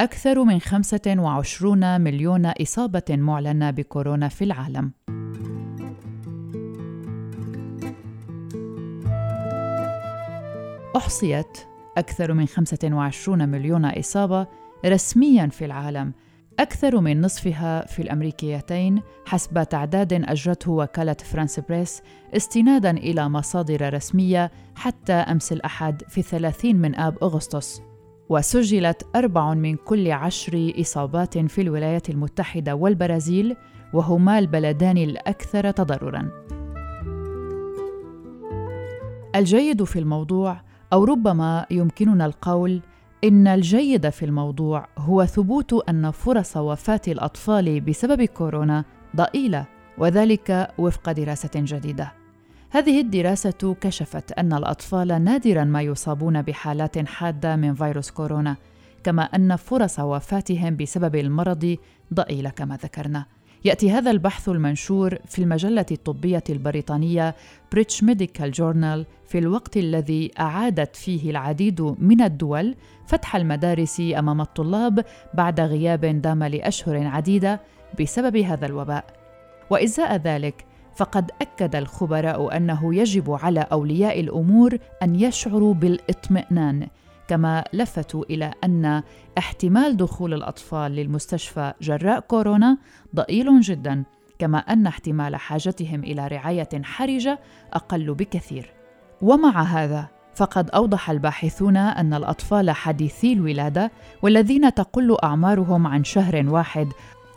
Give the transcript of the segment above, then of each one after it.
أكثر من 25 مليون إصابة معلنة بكورونا في العالم. أحصيت أكثر من 25 مليون إصابة رسمياً في العالم أكثر من نصفها في الأمريكيتين حسب تعداد أجرته وكالة فرانس بريس استناداً إلى مصادر رسمية حتى أمس الأحد في 30 من آب أغسطس وسجلت أربع من كل عشر إصابات في الولايات المتحدة والبرازيل وهما البلدان الأكثر تضرراً. الجيد في الموضوع أو ربما يمكننا القول إن الجيد في الموضوع هو ثبوت أن فرص وفاة الأطفال بسبب كورونا ضئيلة وذلك وفق دراسة جديدة. هذه الدراسة كشفت أن الأطفال نادرا ما يصابون بحالات حادة من فيروس كورونا، كما أن فرص وفاتهم بسبب المرض ضئيلة كما ذكرنا. يأتي هذا البحث المنشور في المجلة الطبية البريطانية British Medical Journal في الوقت الذي أعادت فيه العديد من الدول فتح المدارس أمام الطلاب بعد غياب دام لأشهر عديدة بسبب هذا الوباء. وإزاء ذلك فقد أكد الخبراء أنه يجب على أولياء الأمور أن يشعروا بالإطمئنان كما لفتوا إلى أن احتمال دخول الأطفال للمستشفى جراء كورونا ضئيل جدا كما أن احتمال حاجتهم إلى رعاية حرجة أقل بكثير. ومع هذا فقد أوضح الباحثون أن الأطفال حديثي الولادة والذين تقل أعمارهم عن شهر واحد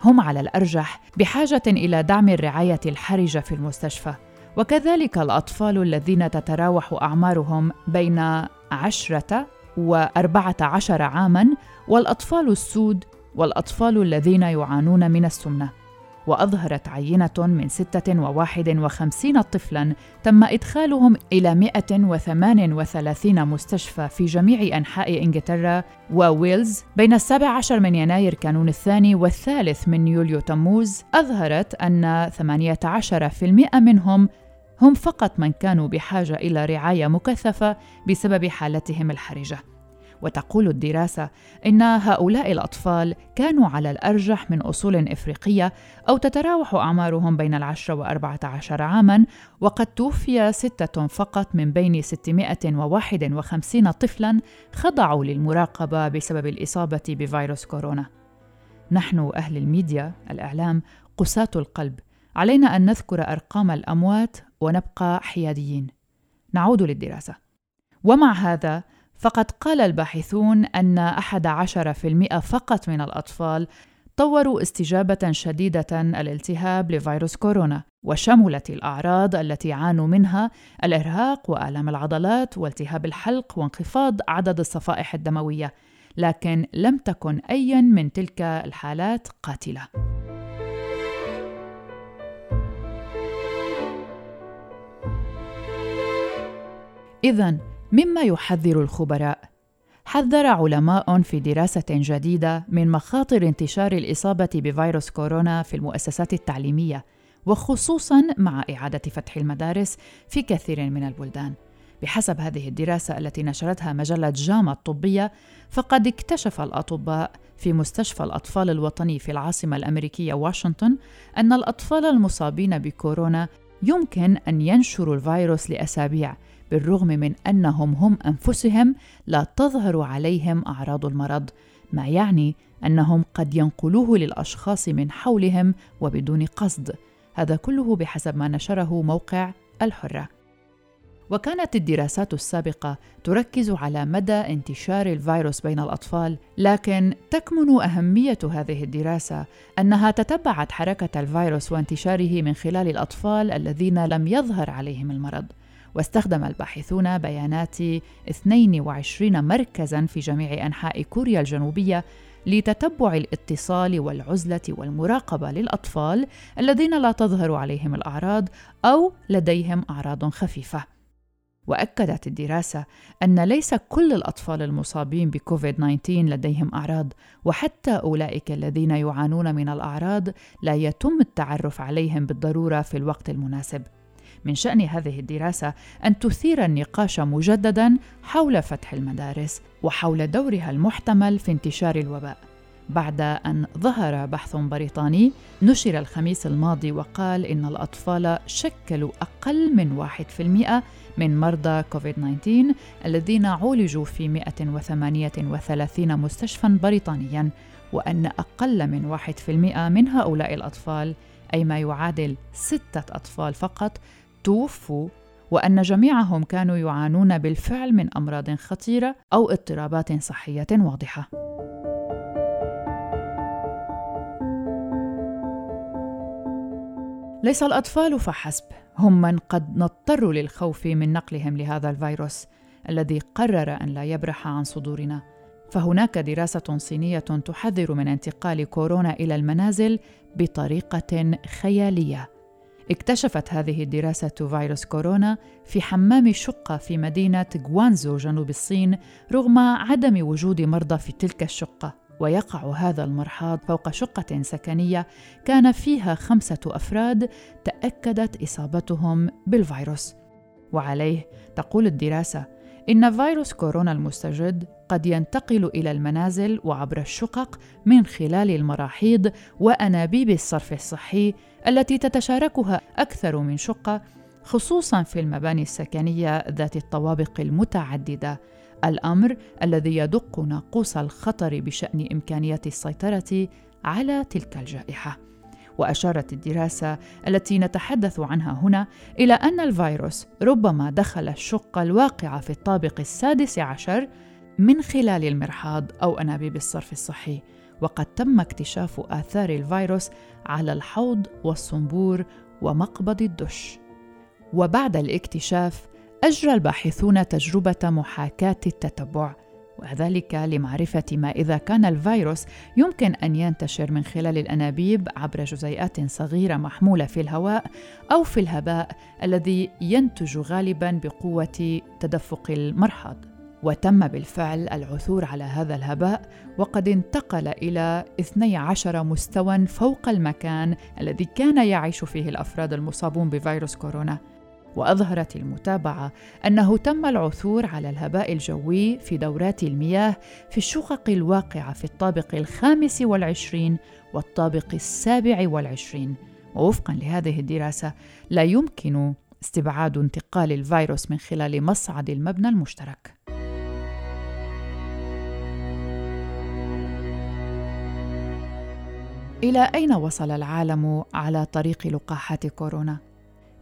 هم على الأرجح بحاجة إلى دعم الرعاية الحرجة في المستشفى. وكذلك الأطفال الذين تتراوح أعمارهم بين عشرة وأربعة عشر عاما والأطفال السود والأطفال الذين يعانون من السمنة. وأظهرت عينة من 56 طفلاً تم إدخالهم إلى 138 مستشفى في جميع أنحاء إنجلترا وويلز. بين السابع عشر من يناير كانون الثاني والثالث من يوليو تموز أظهرت أن 18% منهم هم فقط من كانوا بحاجة إلى رعاية مكثفة بسبب حالتهم الحرجة. وتقول الدراسة إن هؤلاء الأطفال كانوا على الأرجح من أصول إفريقية أو تتراوح أعمارهم بين العشرة وأربعة عشر عاماً وقد توفي ستة فقط من بين 651 طفلاً خضعوا للمراقبة بسبب الإصابة بفيروس كورونا. نحن أهل الميديا الإعلام قساة القلب علينا أن نذكر أرقام الأموات ونبقى حياديين. نعود للدراسة. ومع هذا فقد قال الباحثون أن 11% فقط من الأطفال طوروا استجابة شديدة الالتهاب لفيروس كورونا، وشملت الأعراض التي عانوا منها الإرهاق وآلام العضلات والتهاب الحلق وانخفاض عدد الصفائح الدموية، لكن لم تكن أي من تلك الحالات قاتلة. إذا مما يحذر الخبراء حذر علماء في دراسة جديدة من مخاطر انتشار الإصابة بفيروس كورونا في المؤسسات التعليمية وخصوصا مع إعادة فتح المدارس في كثير من البلدان. بحسب هذه الدراسة التي نشرتها مجلة جاما الطبية فقد اكتشف الأطباء في مستشفى الأطفال الوطني في العاصمة الأمريكية واشنطن أن الأطفال المصابين بكورونا يمكن أن ينشروا الفيروس لأسابيع بالرغم من أنهم هم أنفسهم لا تظهر عليهم أعراض المرض ما يعني أنهم قد ينقلوه للأشخاص من حولهم وبدون قصد. هذا كله بحسب ما نشره موقع الحرة. وكانت الدراسات السابقة تركز على مدى انتشار الفيروس بين الأطفال لكن تكمن أهمية هذه الدراسة أنها تتبعت حركة الفيروس وانتشاره من خلال الأطفال الذين لم يظهر عليهم المرض. واستخدم الباحثون بيانات 22 مركزا في جميع أنحاء كوريا الجنوبية لتتبع الاتصال والعزلة والمراقبة للأطفال الذين لا تظهر عليهم الأعراض أو لديهم أعراض خفيفة. وأكدت الدراسة أن ليس كل الأطفال المصابين بكوفيد 19 لديهم أعراض وحتى أولئك الذين يعانون من الأعراض لا يتم التعرف عليهم بالضرورة في الوقت المناسب. من شأن هذه الدراسة أن تثير النقاش مجددا حول فتح المدارس وحول دورها المحتمل في انتشار الوباء. بعد أن ظهر بحث بريطاني نشر الخميس الماضي وقال إن الأطفال شكلوا أقل من 1% من مرضى كوفيد-19 الذين عولجوا في 138 مستشفى بريطانيا وأن أقل من 1% من هؤلاء الأطفال أي ما يعادل ستة أطفال فقط توفوا وأن جميعهم كانوا يعانون بالفعل من أمراض خطيرة أو اضطرابات صحية واضحة. ليس الأطفال فحسب هم من قد نضطر للخوف من نقلهم لهذا الفيروس الذي قرر أن لا يبرح عن صدورنا. فهناك دراسة صينية تحذر من انتقال كورونا إلى المنازل بطريقة خيالية. اكتشفت هذه الدراسة فيروس كورونا في حمام شقة في مدينة غوانزو جنوب الصين رغم عدم وجود مرضى في تلك الشقة. ويقع هذا المرحاض فوق شقة سكنية كان فيها خمسة أفراد تأكدت إصابتهم بالفيروس. وعليه تقول الدراسة إن فيروس كورونا المستجد قد ينتقل إلى المنازل وعبر الشقق من خلال المراحيض وأنابيب الصرف الصحي التي تتشاركها أكثر من شقة خصوصا في المباني السكنية ذات الطوابق المتعددة. الأمر الذي يدق ناقوس الخطر بشأن إمكانية السيطرة على تلك الجائحة. وأشارت الدراسة التي نتحدث عنها هنا إلى أن الفيروس ربما دخل الشقه الواقعه في الطابق السادس عشر من خلال المرحاض أو أنابيب الصرف الصحي وقد تم اكتشاف آثار الفيروس على الحوض والصنبور ومقبض الدش. وبعد الاكتشاف أجرى الباحثون تجربة محاكاة التتبع وذلك لمعرفة ما إذا كان الفيروس يمكن أن ينتشر من خلال الأنابيب عبر جزيئات صغيرة محمولة في الهواء أو في الهباء الذي ينتج غالبا بقوة تدفق المرحاض. وتم بالفعل العثور على هذا الهباء وقد انتقل إلى 12 مستوى فوق المكان الذي كان يعيش فيه الأفراد المصابون بفيروس كورونا وأظهرت المتابعة أنه تم العثور على الهباء الجوي في دورات المياه في الشقق الواقعة في الطابق الخامس والعشرين والطابق السابع والعشرين. ووفقا لهذه الدراسة لا يمكن استبعاد انتقال الفيروس من خلال مصعد المبنى المشترك. إلى أين وصل العالم على طريق لقاحات كورونا؟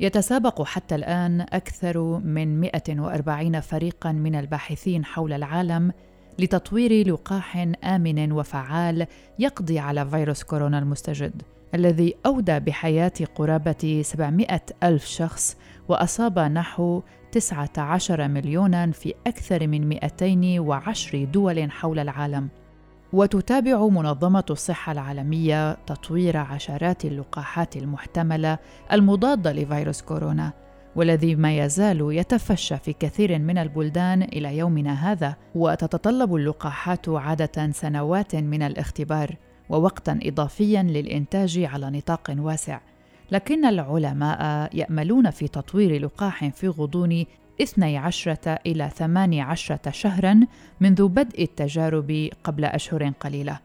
يتسابق حتى الآن أكثر من 140 فريقا من الباحثين حول العالم لتطوير لقاح آمن وفعال يقضي على فيروس كورونا المستجد الذي أودى بحياة قرابة 700 ألف شخص وأصاب نحو 19 مليونا في أكثر من 210 دول حول العالم. وتتابع منظمة الصحة العالمية تطوير عشرات اللقاحات المحتملة المضادة لفيروس كورونا والذي ما يزال يتفشى في كثير من البلدان إلى يومنا هذا وتتطلب اللقاحات عادة سنوات من الاختبار ووقتا اضافيا للإنتاج على نطاق واسع. لكن العلماء يأملون في تطوير لقاح في غضون 12 إلى 18 شهرا منذ بدء التجارب قبل أشهر قليلة.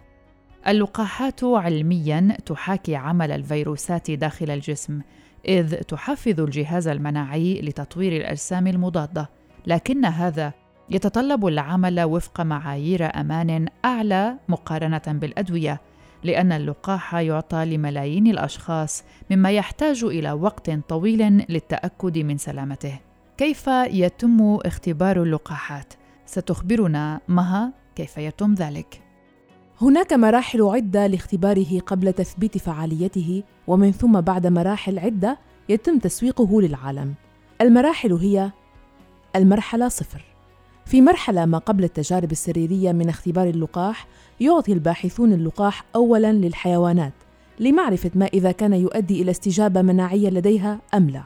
اللقاحات علميا تحاكي عمل الفيروسات داخل الجسم، إذ تحفز الجهاز المناعي لتطوير الأجسام المضادة، لكن هذا يتطلب العمل وفق معايير أمان أعلى مقارنة بالأدوية، لأن اللقاح يعطى لملايين الأشخاص مما يحتاج إلى وقت طويل للتأكد من سلامته. كيف يتم اختبار اللقاحات؟ ستخبرنا مها كيف يتم ذلك. هناك مراحل عدة لاختباره قبل تثبيت فعاليته ومن ثم بعد مراحل عدة يتم تسويقه للعالم. المراحل هي المرحلة صفر. في مرحلة ما قبل التجارب السريرية من اختبار اللقاح، يعطي الباحثون اللقاح أولاً للحيوانات لمعرفة ما إذا كان يؤدي إلى استجابة مناعية لديها أم لا.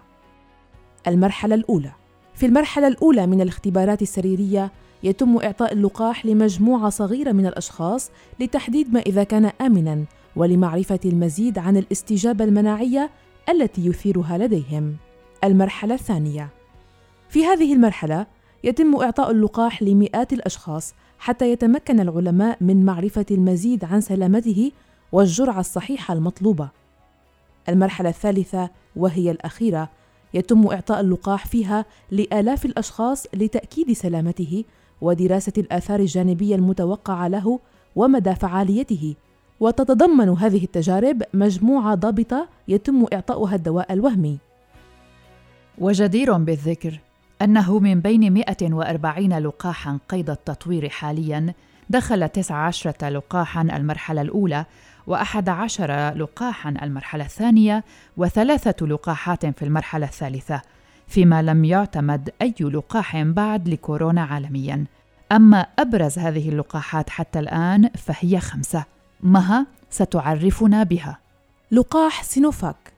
المرحلة الأولى في المرحلة الأولى من الاختبارات السريرية يتم إعطاء اللقاح لمجموعة صغيرة من الأشخاص لتحديد ما إذا كان آمناً ولمعرفة المزيد عن الاستجابة المناعية التي يثيرها لديهم. المرحلة الثانية في هذه المرحلة يتم إعطاء اللقاح لمئات الأشخاص حتى يتمكن العلماء من معرفة المزيد عن سلامته والجرعة الصحيحة المطلوبة. المرحلة الثالثة وهي الأخيرة يتم إعطاء اللقاح فيها لآلاف الأشخاص لتأكيد سلامته ودراسة الآثار الجانبية المتوقعة له ومدى فعاليته. وتتضمن هذه التجارب مجموعة ضابطة يتم إعطاؤها الدواء الوهمي. وجدير بالذكر أنه من بين 140 لقاحا قيد التطوير حاليا دخل 19 لقاحا المرحلة الأولى وأحد عشر لقاحا المرحلة الثانية وثلاثة لقاحات في المرحلة الثالثة فيما لم يعتمد أي لقاح بعد لكورونا عالميا. أما أبرز هذه اللقاحات حتى الآن فهي خمسة. مها ستعرفنا بها. لقاح سينوفاك.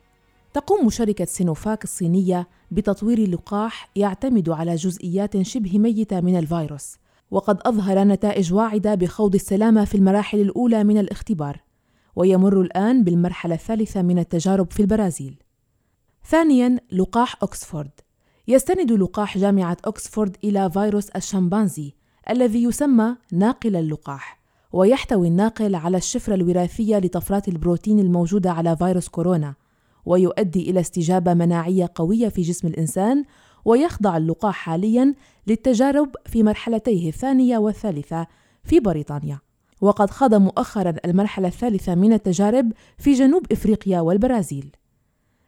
تقوم شركة سينوفاك الصينية بتطوير لقاح يعتمد على جزئيات شبه ميتة من الفيروس وقد أظهر نتائج واعدة بخوض السلامة في المراحل الأولى من الاختبار. ويمر الآن بالمرحلة الثالثة من التجارب في البرازيل. ثانياً لقاح أكسفورد. يستند لقاح جامعة أكسفورد إلى فيروس الشمبانزي الذي يسمى ناقل اللقاح ويحتوي الناقل على الشفرة الوراثية لطفرات البروتين الموجودة على فيروس كورونا ويؤدي إلى استجابة مناعية قوية في جسم الإنسان ويخضع اللقاح حاليا للتجارب في مرحلتيه الثانية والثالثة في بريطانيا. وقد خاض مؤخرا المرحلة الثالثة من التجارب في جنوب إفريقيا والبرازيل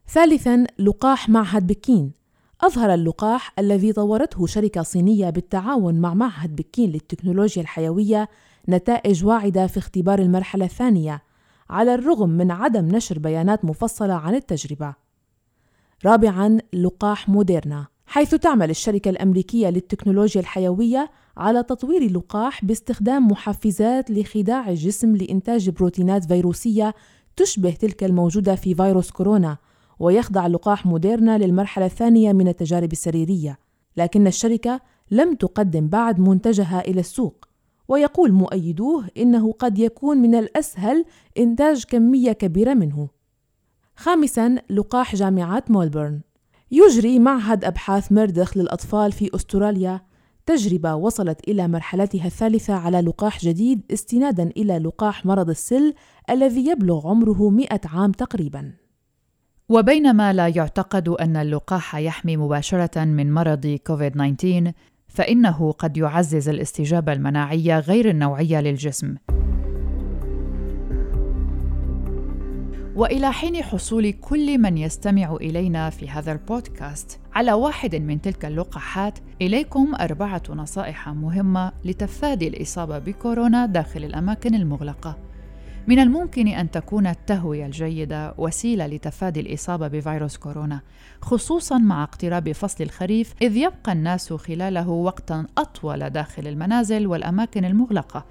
ثالثا لقاح معهد بكين أظهر اللقاح الذي طورته شركة صينية بالتعاون مع معهد بكين للتكنولوجيا الحيوية نتائج واعدة في اختبار المرحلة الثانية على الرغم من عدم نشر بيانات مفصلة عن التجربة. رابعاً لقاح موديرنا حيث تعمل الشركة الأمريكية للتكنولوجيا الحيوية على تطوير لقاح باستخدام محفزات لخداع الجسم لإنتاج بروتينات فيروسية تشبه تلك الموجودة في فيروس كورونا ويخضع لقاح موديرنا للمرحلة الثانية من التجارب السريرية. لكن الشركة لم تقدم بعد منتجها إلى السوق ويقول مؤيدوه إنه قد يكون من الأسهل إنتاج كمية كبيرة منه. خامساً لقاح جامعة ملبورن يجري معهد أبحاث ميردوخ للأطفال في أستراليا تجربة وصلت إلى مرحلتها الثالثة على لقاح جديد استناداً إلى لقاح مرض السل الذي يبلغ عمره 100 عام تقريباً. وبينما لا يعتقد أن اللقاح يحمي مباشرة من مرض كوفيد 19 فإنه قد يعزز الاستجابة المناعية غير النوعية للجسم. وإلى حين حصول كل من يستمع إلينا في هذا البودكاست. على واحد من تلك اللقاحات إليكم أربعة نصائح مهمة لتفادي الإصابة بكورونا داخل الأماكن المغلقة. من الممكن أن تكون التهوية الجيدة وسيلة لتفادي الإصابة بفيروس كورونا خصوصا مع اقتراب فصل الخريف إذ يبقى الناس خلاله وقتا أطول داخل المنازل والأماكن المغلقة.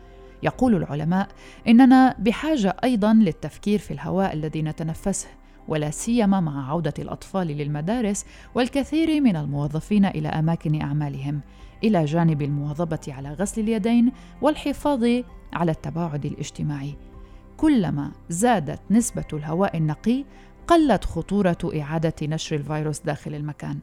يقول العلماء إننا بحاجة أيضا للتفكير في الهواء الذي نتنفسه ولا سيما مع عودة الأطفال للمدارس والكثير من الموظفين إلى أماكن أعمالهم إلى جانب المواظبة على غسل اليدين والحفاظ على التباعد الاجتماعي. كلما زادت نسبة الهواء النقي قلت خطورة إعادة نشر الفيروس داخل المكان.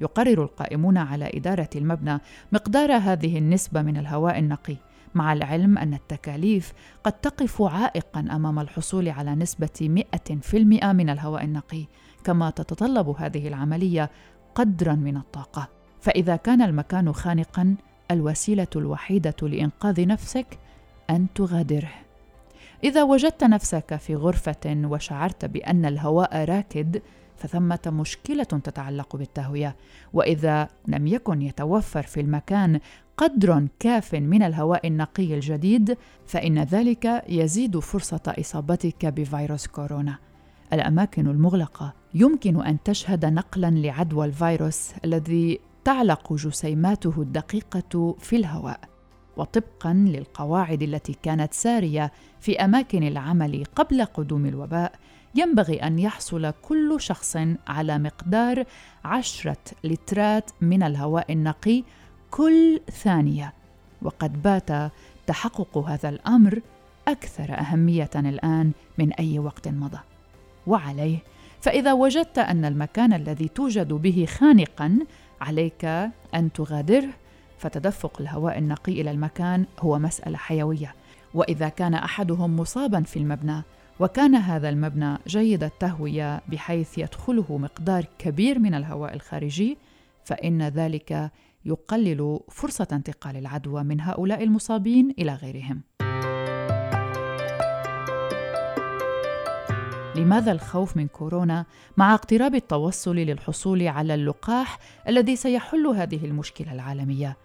يقرر القائمون على إدارة المبنى مقدار هذه النسبة من الهواء النقي. مع العلم أن التكاليف قد تقف عائقا أمام الحصول على نسبة 100% من الهواء النقي كما تتطلب هذه العملية قدرا من الطاقة. فإذا كان المكان خانقا الوسيلة الوحيدة لإنقاذ نفسك أن تغادره. إذا وجدت نفسك في غرفة وشعرت بأن الهواء راكد فثمة مشكلة تتعلق بالتهوية، وإذا لم يكن يتوفر في المكان قدر كاف من الهواء النقي الجديد، فإن ذلك يزيد فرصة إصابتك بفيروس كورونا. الأماكن المغلقة يمكن أن تشهد نقلا لعدوى الفيروس الذي تعلق جسيماته الدقيقة في الهواء. وطبقا للقواعد التي كانت سارية في أماكن العمل قبل قدوم الوباء ينبغي أن يحصل كل شخص على مقدار عشرة لترات من الهواء النقي كل ثانية وقد بات تحقق هذا الأمر أكثر أهمية الآن من أي وقت مضى. وعليه فإذا وجدت أن المكان الذي توجد به خانقا عليك أن تغادره. فتدفق الهواء النقي إلى المكان هو مسألة حيوية. وإذا كان أحدهم مصابا في المبنى وكان هذا المبنى جيد التهوية بحيث يدخله مقدار كبير من الهواء الخارجي فإن ذلك يقلل فرصة انتقال العدوى من هؤلاء المصابين إلى غيرهم. لماذا الخوف من كورونا مع اقتراب التوصل للحصول على اللقاح الذي سيحل هذه المشكلة العالمية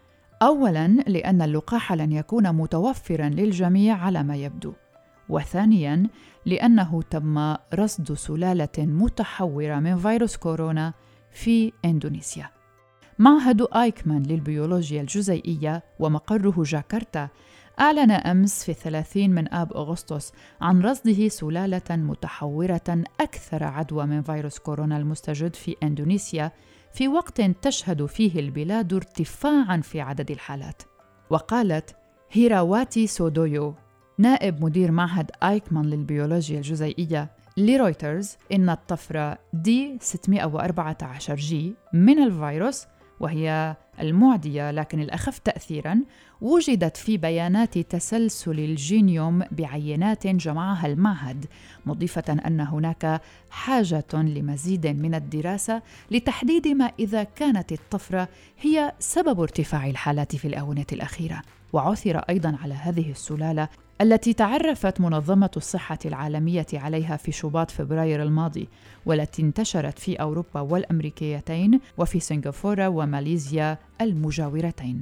اولا لأن اللقاح لن يكون متوفرا للجميع على ما يبدو وثانيا لأنه تم رصد سلالة متحورة من فيروس كورونا في إندونيسيا. معهد آيكمان للبيولوجيا الجزيئية ومقره جاكرتا أعلن أمس في الثلاثين من آب أغسطس عن رصده سلالة متحورة أكثر عدوى من فيروس كورونا المستجد في إندونيسيا في وقت تشهد فيه البلاد ارتفاعا في عدد الحالات. وقالت هيراواتي سودويو نائب مدير معهد آيكمان للبيولوجيا الجزيئية لرويترز إن الطفرة D 614 G من الفيروس وهي المعدية لكن الأخف تأثيراً وجدت في بيانات تسلسل الجينيوم بعينات جمعها المعهد مضيفة أن هناك حاجة لمزيد من الدراسة لتحديد ما إذا كانت الطفرة هي سبب ارتفاع الحالات في الآونة الأخيرة. وعثر أيضا على هذه السلالة التي تعرفت منظمة الصحة العالمية عليها في شباط فبراير الماضي والتي انتشرت في أوروبا والأمريكيتين وفي سنغافورة وماليزيا المجاورتين.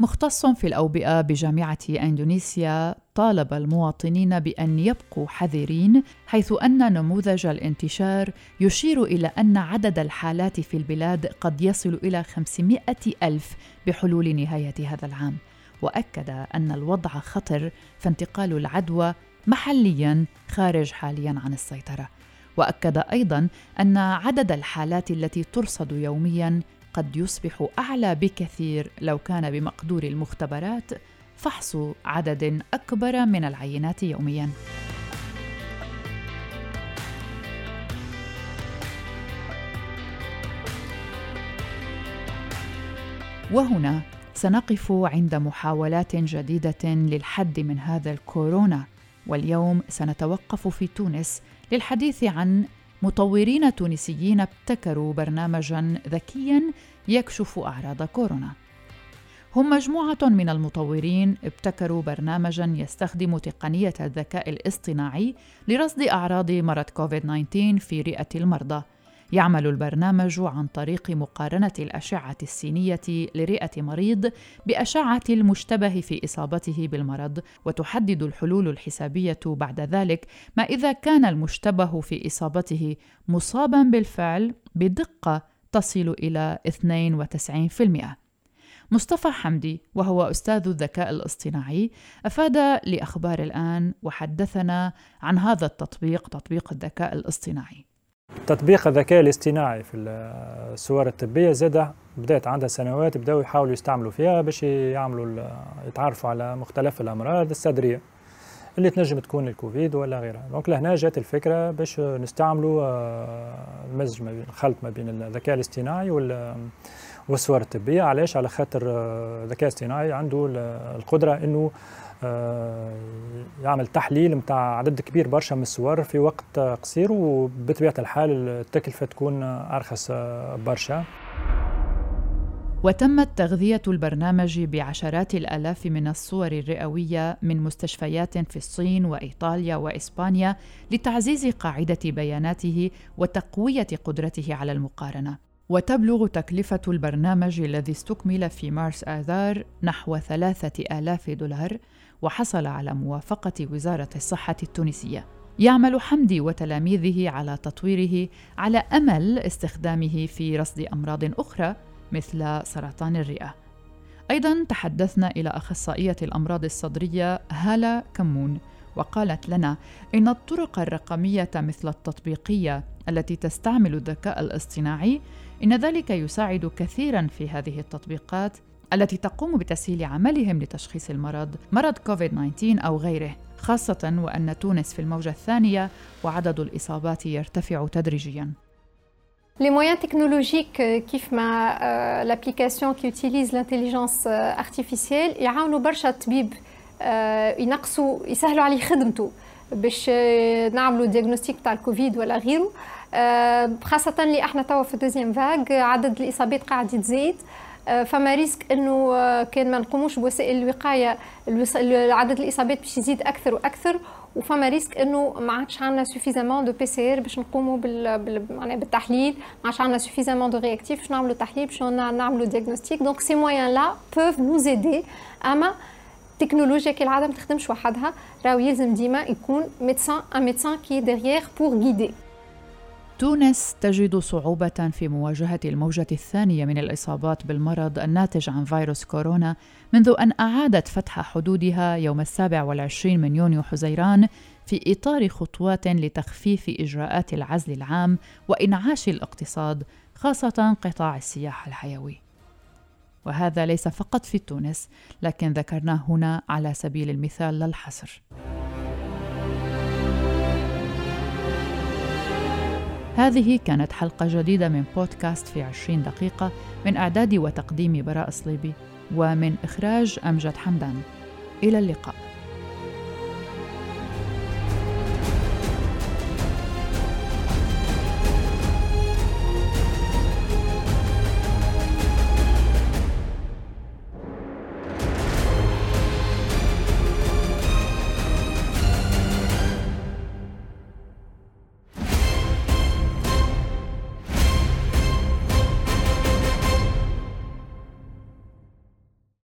مختص في الأوبئة بجامعة إندونيسيا طالب المواطنين بأن يبقوا حذرين حيث أن نموذج الانتشار يشير إلى أن عدد الحالات في البلاد قد يصل إلى 500 ألف بحلول نهاية هذا العام. وأكد أن الوضع خطر فانتقال العدوى محليا خارج حاليا عن السيطرة. وأكد أيضا أن عدد الحالات التي ترصد يوميا قد يصبح أعلى بكثير لو كان بمقدور المختبرات فحص عدد أكبر من العينات يوميا. وهنا سنقف عند محاولات جديدة للحد من هذا الكورونا. واليوم سنتوقف في تونس للحديث عن مطورين تونسيين ابتكروا برنامجا ذكيا يكشف أعراض كورونا. هم مجموعة من المطورين ابتكروا برنامجا يستخدم تقنية الذكاء الاصطناعي لرصد أعراض مرض كوفيد 19 في رئة المرضى. يعمل البرنامج عن طريق مقارنة الأشعة السينية لرئة مريض بأشعة المشتبه في إصابته بالمرض، وتحدد الحلول الحسابية بعد ذلك ما إذا كان المشتبه في إصابته مصابا بالفعل بدقة تصل إلى 92%. مصطفى حمدي وهو أستاذ الذكاء الاصطناعي أفاد لأخبار الآن وحدثنا عن هذا التطبيق تطبيق الذكاء الاصطناعي تطبيق الذكاء الاصطناعي في الصور الطبية زاد بدأت عندها سنوات بدأوا يحاولوا يستعملوا فيها باش يعملوا يتعرفوا على مختلف الأمراض الصدرية اللي تنجم تكون الكوفيد ولا غيرها. دونك لهنا جات الفكرة باش نستعملوا آه، المزج ما بين الخلط ما بين الذكاء الاصطناعي والصور الطبية. علاش؟ على خاطر آه، الذكاء الاصطناعي عنده القدرة إنه يعمل تحليل متاع عدد كبير برشا من الصور في وقت قصير وبطبيعة الحال التكلفة تكون أرخص برشا وتمت تغذية البرنامج بعشرات الآلاف من الصور الرئوية من مستشفيات في الصين وإيطاليا وإسبانيا لتعزيز قاعدة بياناته وتقوية قدرته على المقارنة. وتبلغ تكلفة البرنامج الذي استكمل في مارس آذار نحو ثلاثة آلاف دولار وحصل على موافقة وزارة الصحة التونسية. يعمل حمدي وتلاميذه على تطويره على أمل استخدامه في رصد أمراض أخرى مثل سرطان الرئة. أيضا تحدثنا إلى أخصائية الأمراض الصدرية هالة كمون وقالت لنا إن الطرق الرقمية مثل التطبيقية التي تستعمل الذكاء الاصطناعي إن ذلك يساعد كثيرا في هذه التطبيقات التي تقوم بتسهيل عملهم لتشخيص المرض مرض كوفيد-19 أو غيره خاصة وأن تونس في الموجة الثانية وعدد الإصابات يرتفع تدريجياً. Les moyens technologiques كيف ما l'application qui utilise l'intelligence artificielle يعاونوا برشا الطبيب ينقصوا يسهلوا عليه خدمته باش نعملوا ديagnostic تاع الكوفيد ولا غيره خاصة اللي إحنا توا في الدوزيام فاغ عدد الإصابات قاعد يتزايد فما risque إنه كان ما نقوموش بوسائل الوقاية عدد الإصابات باش يزيد أكثر وأكثر وفما risque إنه ما عادش عندنا suffisamment de PCR باش نقوموا بال, بالتحليل ما عادش عندنا suffisamment de réactifs باش نعملوا تحليل باش نعملوا des diagnostics donc ces moyens-là peuvent nous aider أما التكنولوجيا كالعاده ما تخدمش وحدها راهو يلزم ديما يكون médecin un médecin qui est derrière pour guider تونس تجد صعوبة في مواجهة الموجة الثانية من الإصابات بالمرض الناتج عن فيروس كورونا منذ أن أعادت فتح حدودها يوم السابع والعشرين من يونيو حزيران في إطار خطوات لتخفيف إجراءات العزل العام وإنعاش الاقتصاد خاصة قطاع السياحة الحيوي. وهذا ليس فقط في تونس لكن ذكرناه هنا على سبيل المثال لا هذه كانت حلقة جديدة من بودكاست في عشرين دقيقة من إعداد وتقديم براء صليبي ومن إخراج أمجد حمدان. إلى اللقاء.